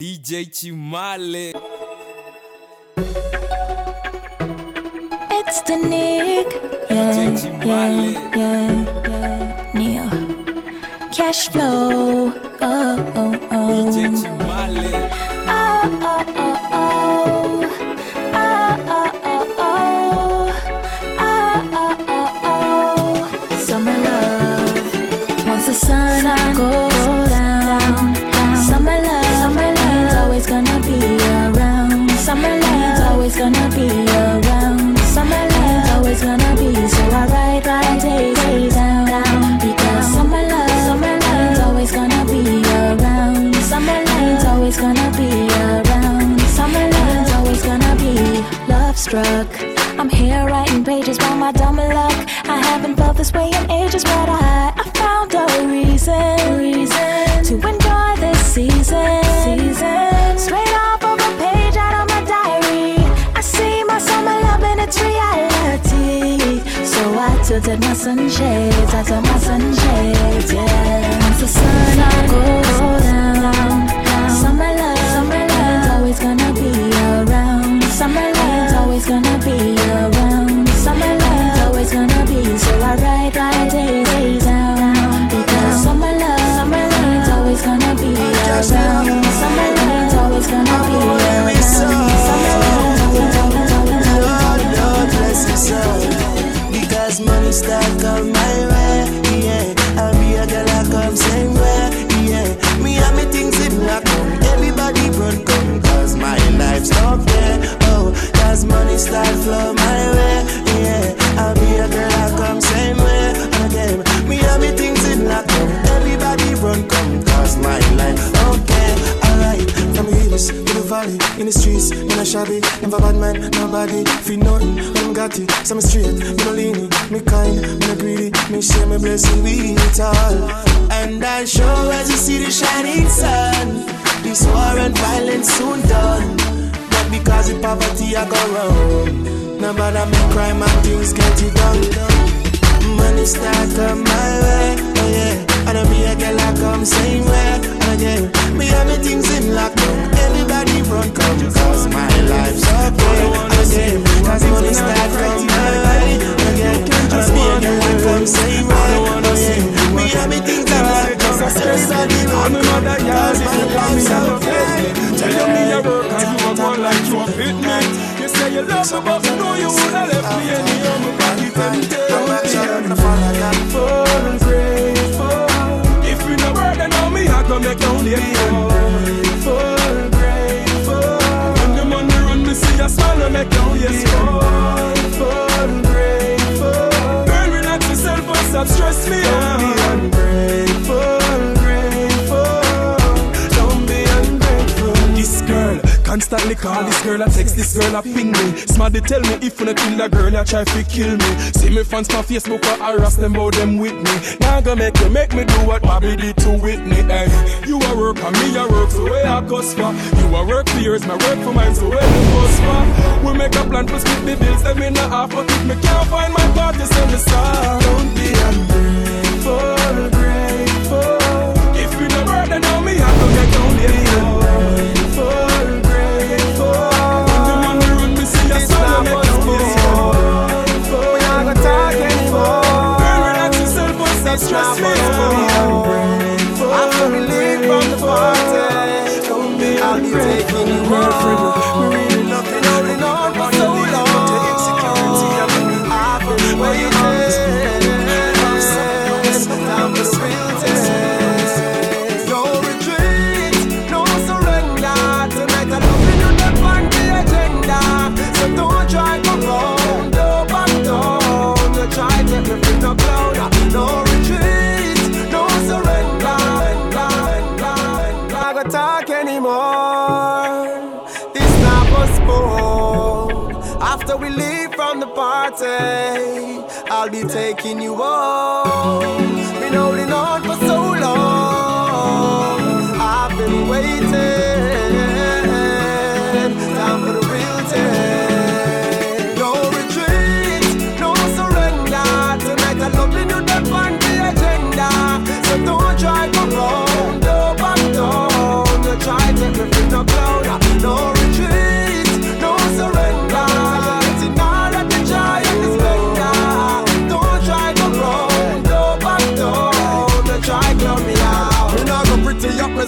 DJ Chimale. It's the Nick. Yeah, yeah, yeah, yeah. Neo. Cash flow. Oh, oh, DJ oh. Chimale. I tilted my sunshades, I took my sunshades, yeah. The sun goes down, summer shabby, never bad man, nobody feel nothing. I'm got it, some straight, me no leaning, me kind, me greedy, me share my blessing with it all. And I'll show as you see the shining sun. This war and violence soon done. Not because of poverty I go wrong. No matter me crime and things get it done. Money start come my way, oh yeah. And I be a girl I come same way, again. Me and me things in lockdown. Everybody run come cause my life's okay, again. Cause money start come my way, again. And I be a girl I come same way, oh yeah. Me and me things in lockdown. Stress on the I'm a road, mother, y'all, cause my come life's okay. Tell you me a work and you a go like you a fit me. You say you love me, but you know you woulda left me anyhow. My empty. I'm not I'm gonna fall like that. Grateful, go make you grateful. Grateful, grateful. When the money run, me see a smile and make you yes. Grateful, grateful. Girl, relax yourself and stop stress me out. Don't be ungrateful, grateful. Don't be ungrateful. This girl constantly call this girl, I text this girl, I ping me. Smarty tell me if you not kill a girl, I try to kill me. See me fans on Facebook, I harass them about them with me. Now go make you make me do what Bobby did to Whitney. Hey, you a work and me a work, so where I cost for? You a work for yours, my work for mine, so where the cost for? We make a plan to split the bills, them in a half, but if me can't find my part, you send me star. Don't be ungrateful, After we leave from the party, I'll be taking you home. Been holding on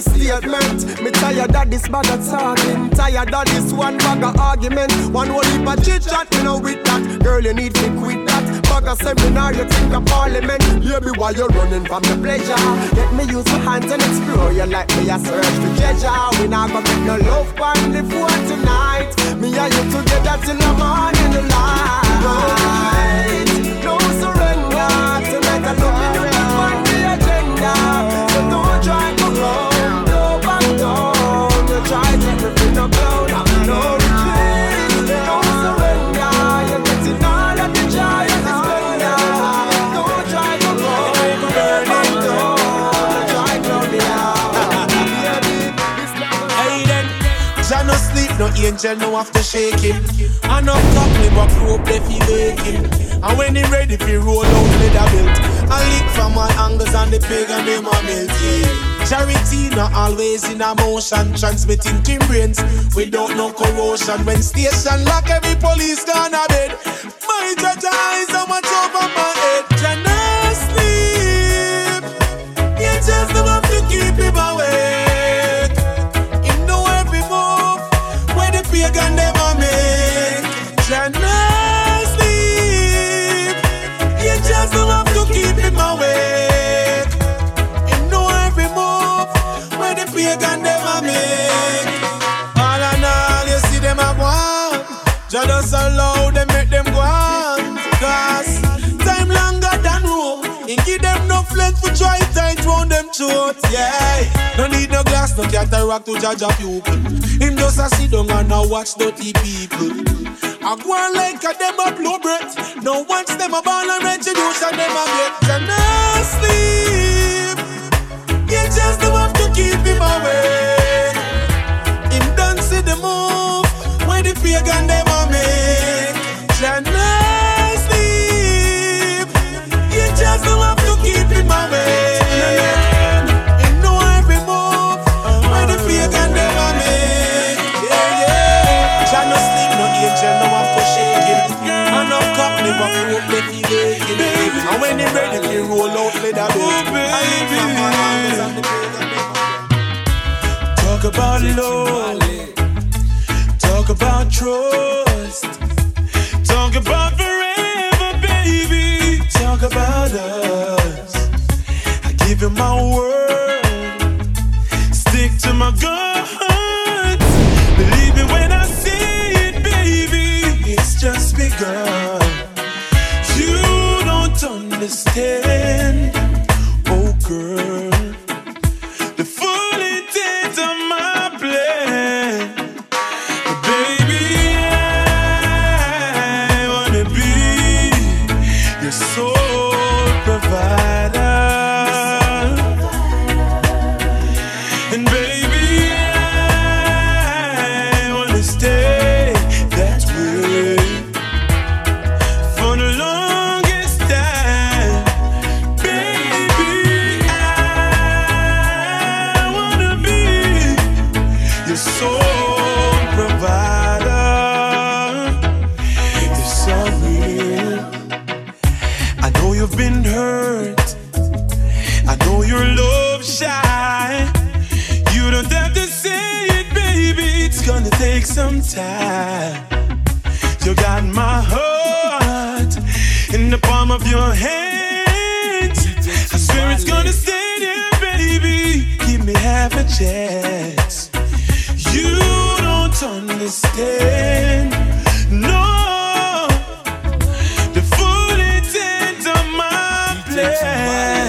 statement. Me tired of this bag of talking, tired of this one bag of argument. One whole heap of chit chat, me know with that. Girl, you need to quit that. Bag of seminar, you think of parliament. Baby, why you're running from the pleasure? Let me use my hands and explore you like me a search for treasure. We not gonna make no love on the phone tonight. Me and you together till the morning light. Angel, no have to shake him. And up top, him a rope, they feel aching. And when he ready, fi roll out leather belt. I lick from all angles and the pagan them a melt. Yeah. Charity not always in a motion, transmitting king brains without no corrosion. When station lock, every police gone a bed. My judge eyes so much over my head. Jah just allow them make them go on. Cause time longer than rope. He give them no flex for try tight round them throats, yeah. No need no glass, no cataract to judge a pupil. Him just a sit down and a watch dirty people. I go on like a them a blow breath. No once them a ball and and them a get to no sleep. You just don't have to keep him away. Him done see the move where the pagan them about love. Talk about trust. Talk about forever, baby. Talk about us. I give you my word. Stick to my guns. Believe me when I say it, baby. It's just begun. You don't understand, some time. You got my heart in the palm of your hands. I swear it's gonna stay there, baby. Give me half a chance. You don't understand, no. The full intent of my plan,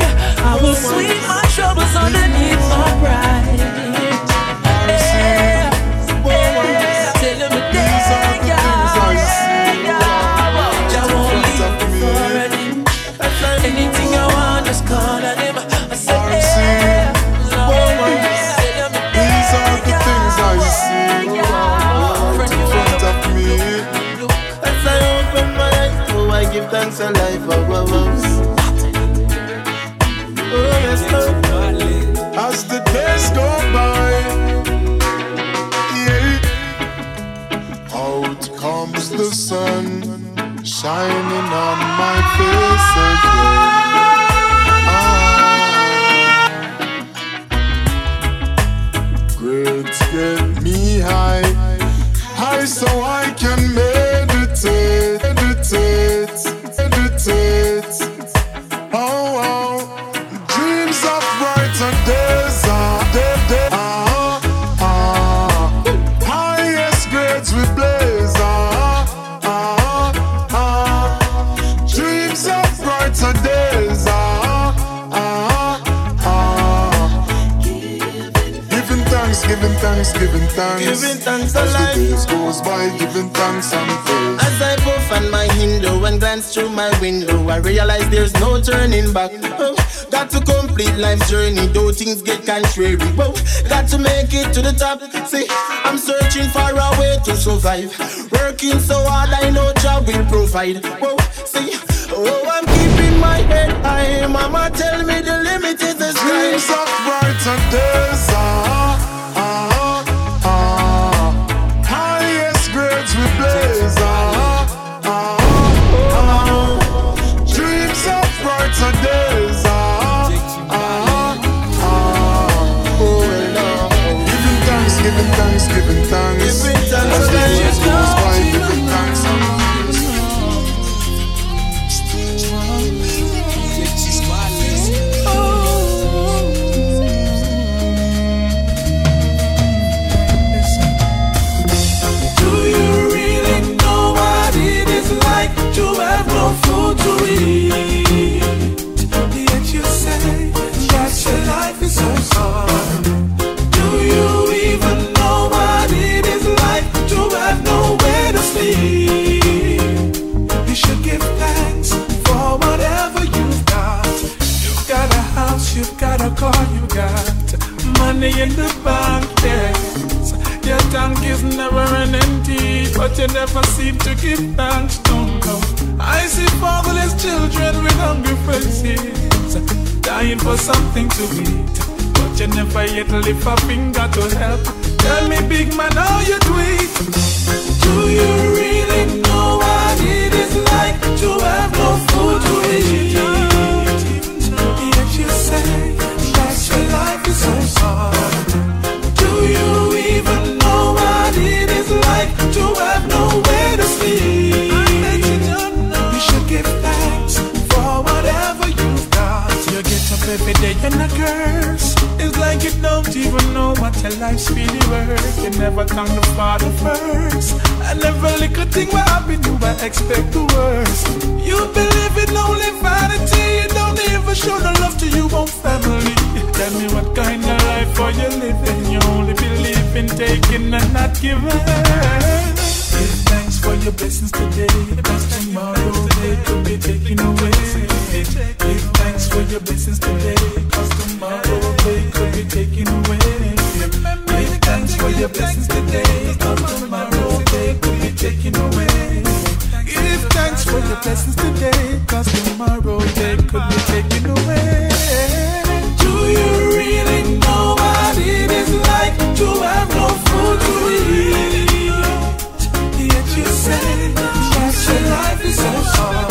I will sweep my troubles underneath my pride. giving thanks. Giving thanks as alive. the days goes by, giving thanks and praise. As I puff on my Hindu and glance through my window, I realize there's no turning back. Oh, got to complete life's journey, though things get contrary. Whoa, got to make it to the top. See, I'm searching for a way to survive. Working so hard, I know job will provide. Whoa, see, oh, I'm keeping my head high. Mama tell me the limit is the sky. Dreams of brighter days. desire. thank the Father first. And every little thing will happen, you might expect the worst. You believe in only vanity, you don't even show no love to your own family. Tell me what kind of life are you living? You only believe in taking and not giving. Give thanks for your blessings today, because tomorrow they could be taken away. Give thanks for your blessings today, because tomorrow they could be taken away. Remember thanks for your blessings today and tomorrow they could be taken away. Give thanks for your blessings today, cause tomorrow they could be taken away. Do you really know what it is like to have no food to eat? Yet you say that your life is so hard.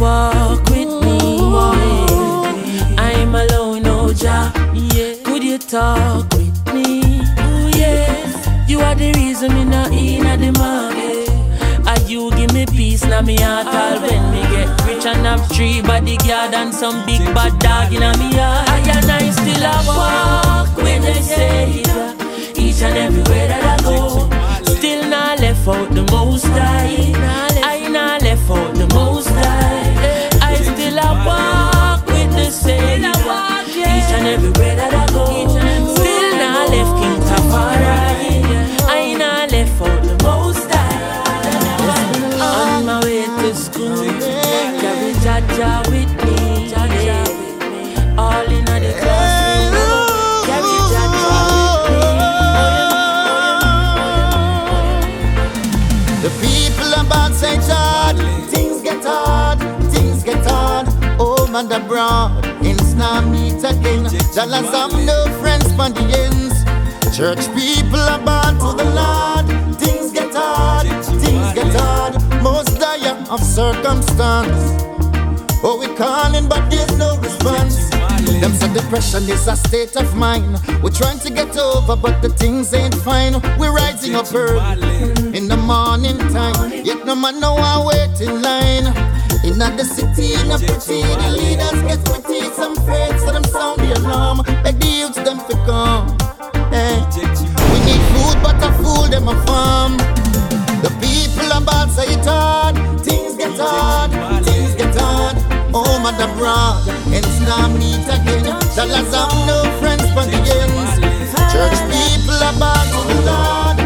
Walk with me? I'm alone, oh Jah. Could you talk with me? Oh yes. You are the reason me not in at the market. And you give me peace now me heart all when me get rich and have three bodyguard and some big bad dog in me heart. I and I still a walk with the Savior. Each and everywhere that I go, still not left out the most high. I not left out the most high. With the Each and that I go, still not left. I not left the most high. On my way to school, carry Jaja with me. With me. All in the carry Jaja The people about say hard, things get hard, things get hard. Oh, Abroad, ends now meet again. Have no friends for the ends. Church people are born to the Lord. Things get hard, things get hard. Most dire of circumstance. Oh, we calling, but there's no response. Them say depression is a state of mind. We're trying to get over, but the things ain't fine. We're rising up early in the morning time. Yet no man know I wait in line. In the city, in a pretty, the leaders get. Afraid, so them sound the alarm. Beg the youths them to come. Hey. We need food, but a fool them a farm. The people about say it hard. Things get hard, things get hard. Oh, Home and abroad, ends now meet again. Dollars have no friends for the ends. Church people about to the Lord.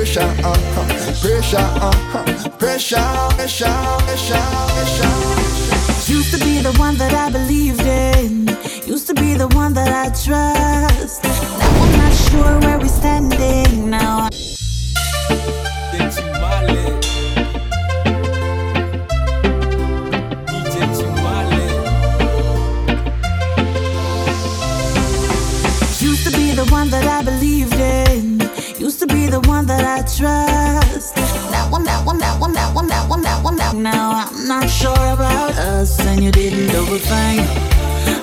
Pressure, uh-huh, pressure, uh-huh, pressure, pressure, pressure, pressure. Used to be the one that I believed in. Used to be the one that I trust. Now I'm not sure where we're standing now. now. I'm not sure about us, and you didn't overthink.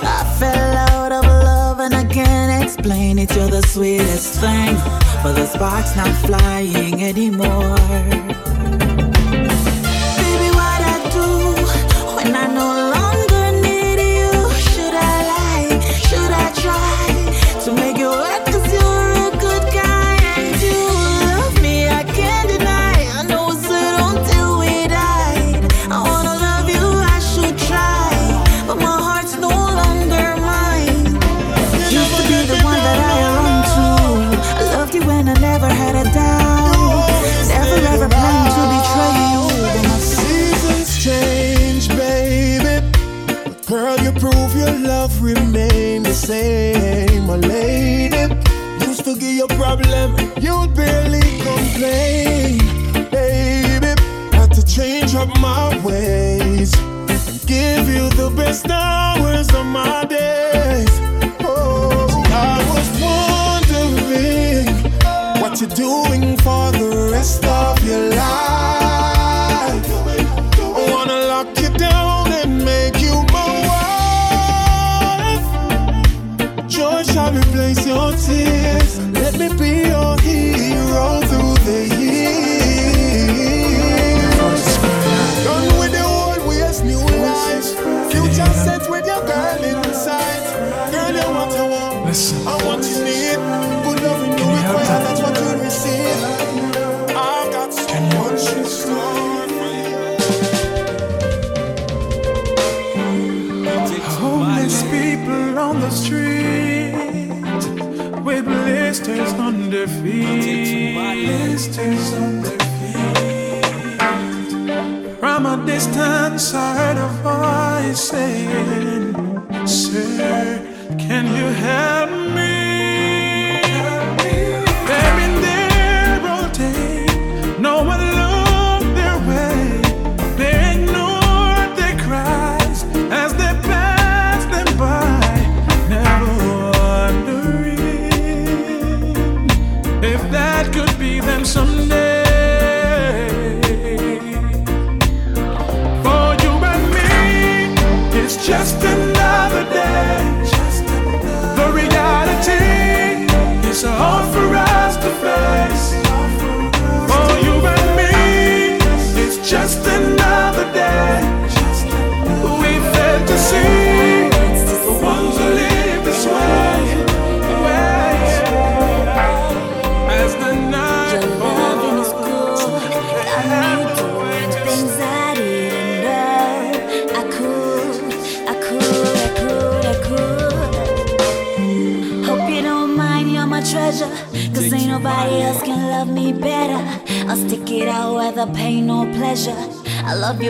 I fell out of love, and I can't explain it. You're the sweetest thing, but the spark's not flying anymore. problem. You'd barely complain, baby. Had to change up my ways and give you the best hours of my days. Oh, I was wondering what you're doing for the rest of your life. Wanna lock you down and make you mine. George, I'll replace your tears be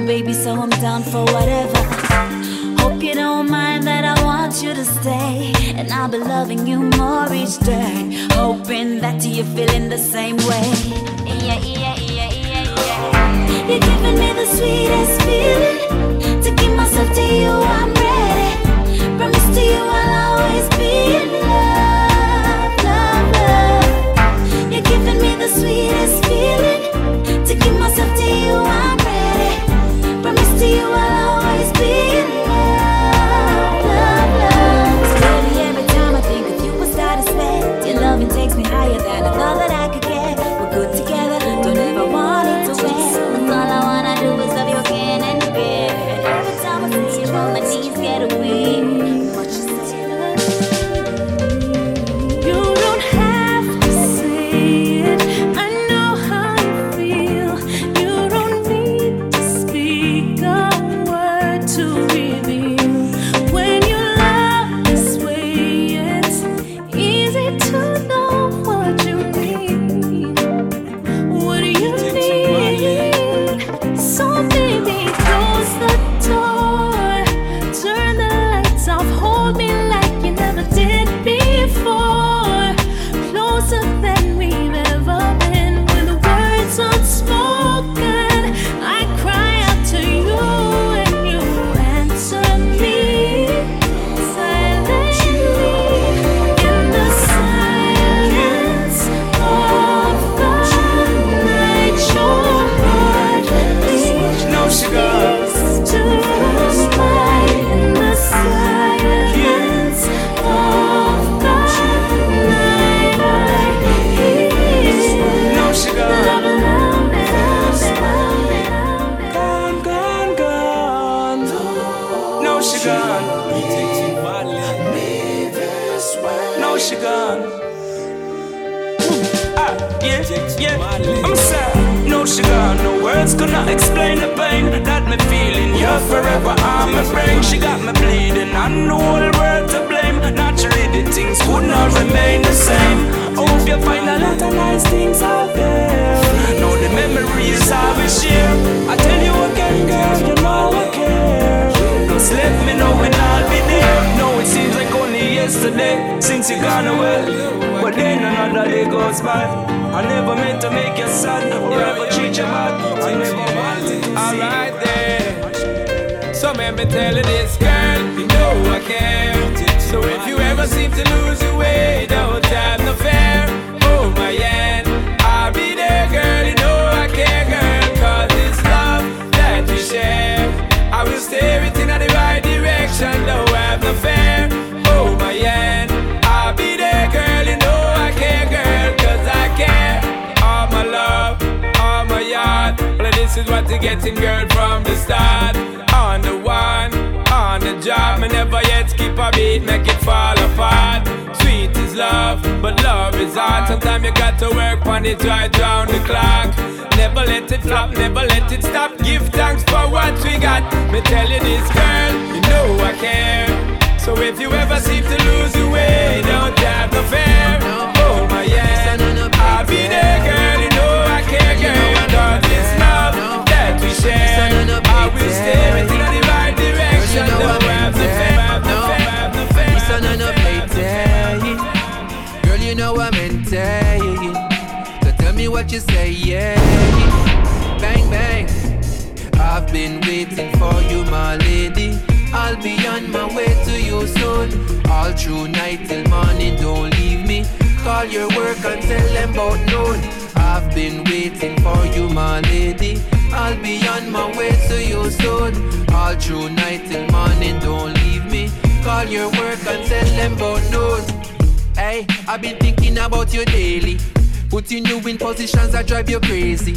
you, baby, so I'm down for whatever. Hope you don't mind that I want you to stay. And I'll be loving you more each day. Hoping that you're feeling the same way. Me tell you this, girl, you know I care. So if you ever seem to lose your way, don't have no fear. Oh my yeah, I'll be there, girl. You know I care, girl, cause it's love that we share. I will steer it in the right direction, don't have no fear. Oh my yeah, I'll be there, girl. You know I care, girl, cause I care. All my love, all my yard. Well, this is what you're getting, girl, beat, make it fall apart. Sweet is love, but love is hard. Sometimes you got to work on it right round the clock. Never let it flop, never let it stop. Give thanks for what we got. Me tell you this, girl, you know I care. So if you ever seem to lose your way, don't have no fear. Oh my yeah, I'll be there, girl. You know I care, girl. Cause it's love that we share. I will it in the right direction. Don't have Girl, you know I'm into So tell me what you say, yeah. Bang, bang. I've been waiting for you, my lady. I'll be on my way to you soon. All through night till morning, don't leave me. Call your work and tell them about noon. I've been waiting for you, my lady. I'll be on my way to you soon. All through night till morning, don't leave me. Call your work and tell them about noon. Hey, I've been thinking about you daily. Putting you in positions that drive you crazy.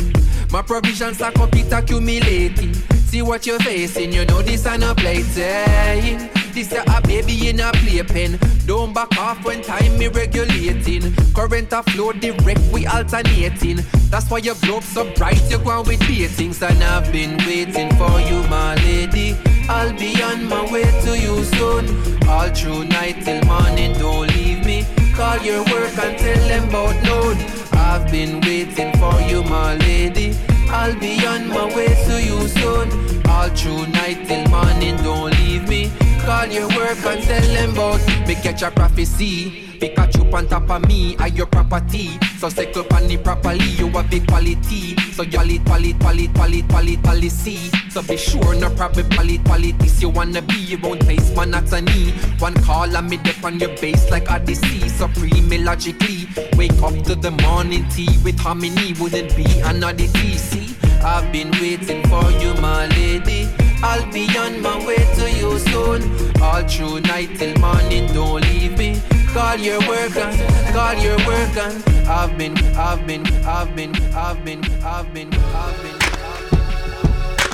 My provisions are complete accumulating. See what you're facing, you know this ain't a plaything. This a a baby in a playpen. Don't back off when time me regulating. Current a flow direct, we alternating. That's why your globe so bright, you're going with beatings. And I've been waiting for you, my lady. I'll be on my way to you soon. All through night till morning, don't leave me. Call your work and tell them about noon. I've been waiting for you, my lady. I'll be on my way to you soon. All through night till morning, don't leave me. Call your work and tell them about me catch a prophecy. Pikachu on top of me, I your property. So cycle on the properly, you have big quality. So y'all it, quality, quality, quality, quality, policy. So be sure no problem, quality. This you wanna be, you won't face monotony. One call and me dip on your base like Odyssey. Supreme logically. Wake up to the morning tea with harmony, wouldn't be another TC. I've been waiting for you, my lady. I'll be on my way to you soon. All through night till morning, don't leave me. Call your work on, call your work on. I've been, I've been, I've been, I've been, I've been, I've been.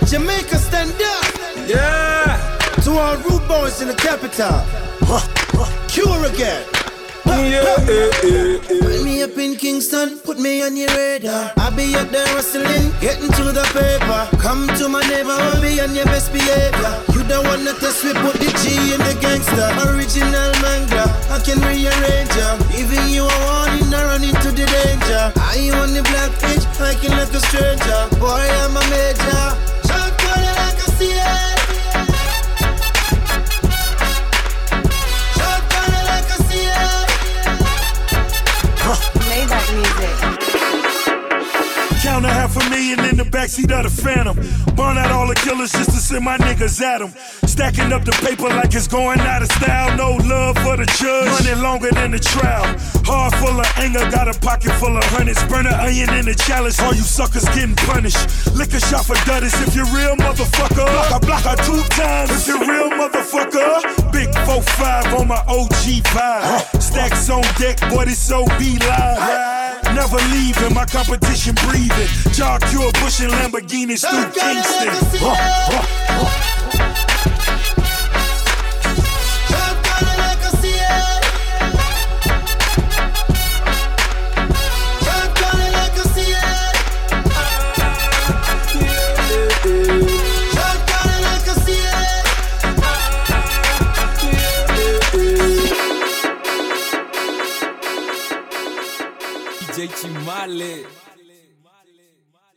Jamaica, stand up. Yeah. To all rude boys in the capital. Cure again. Eh, eh, eh. Find me up in Kingston, put me on your radar. I'll be up there hustling, getting to the paper. Come to my neighborhood, be on your best behavior. You don't wanna test me, put the G in the gangster. Original manga, I can rearrange ya. Giving you a warning, I run into the danger. I on the black pitch, I like a stranger. Boy, I'm a major. Backseat of the Phantom. Burn out all the killers just to send my niggas at them. Stacking up the paper like it's going out of style. No love for the judge. Running longer than the trial. Heart full of anger, got a pocket full of hundreds. Burn an onion in the chalice. All you suckers getting punished. Lick a shot for dudders if you're real, motherfucker. Block a block her two times if you're real, motherfucker. Big 4-5 on my OG vibe. Stacks on deck, boy, this so be live. Never leaving, my competition breathing. Jah Cure, pushing Lamborghinis through Kingston.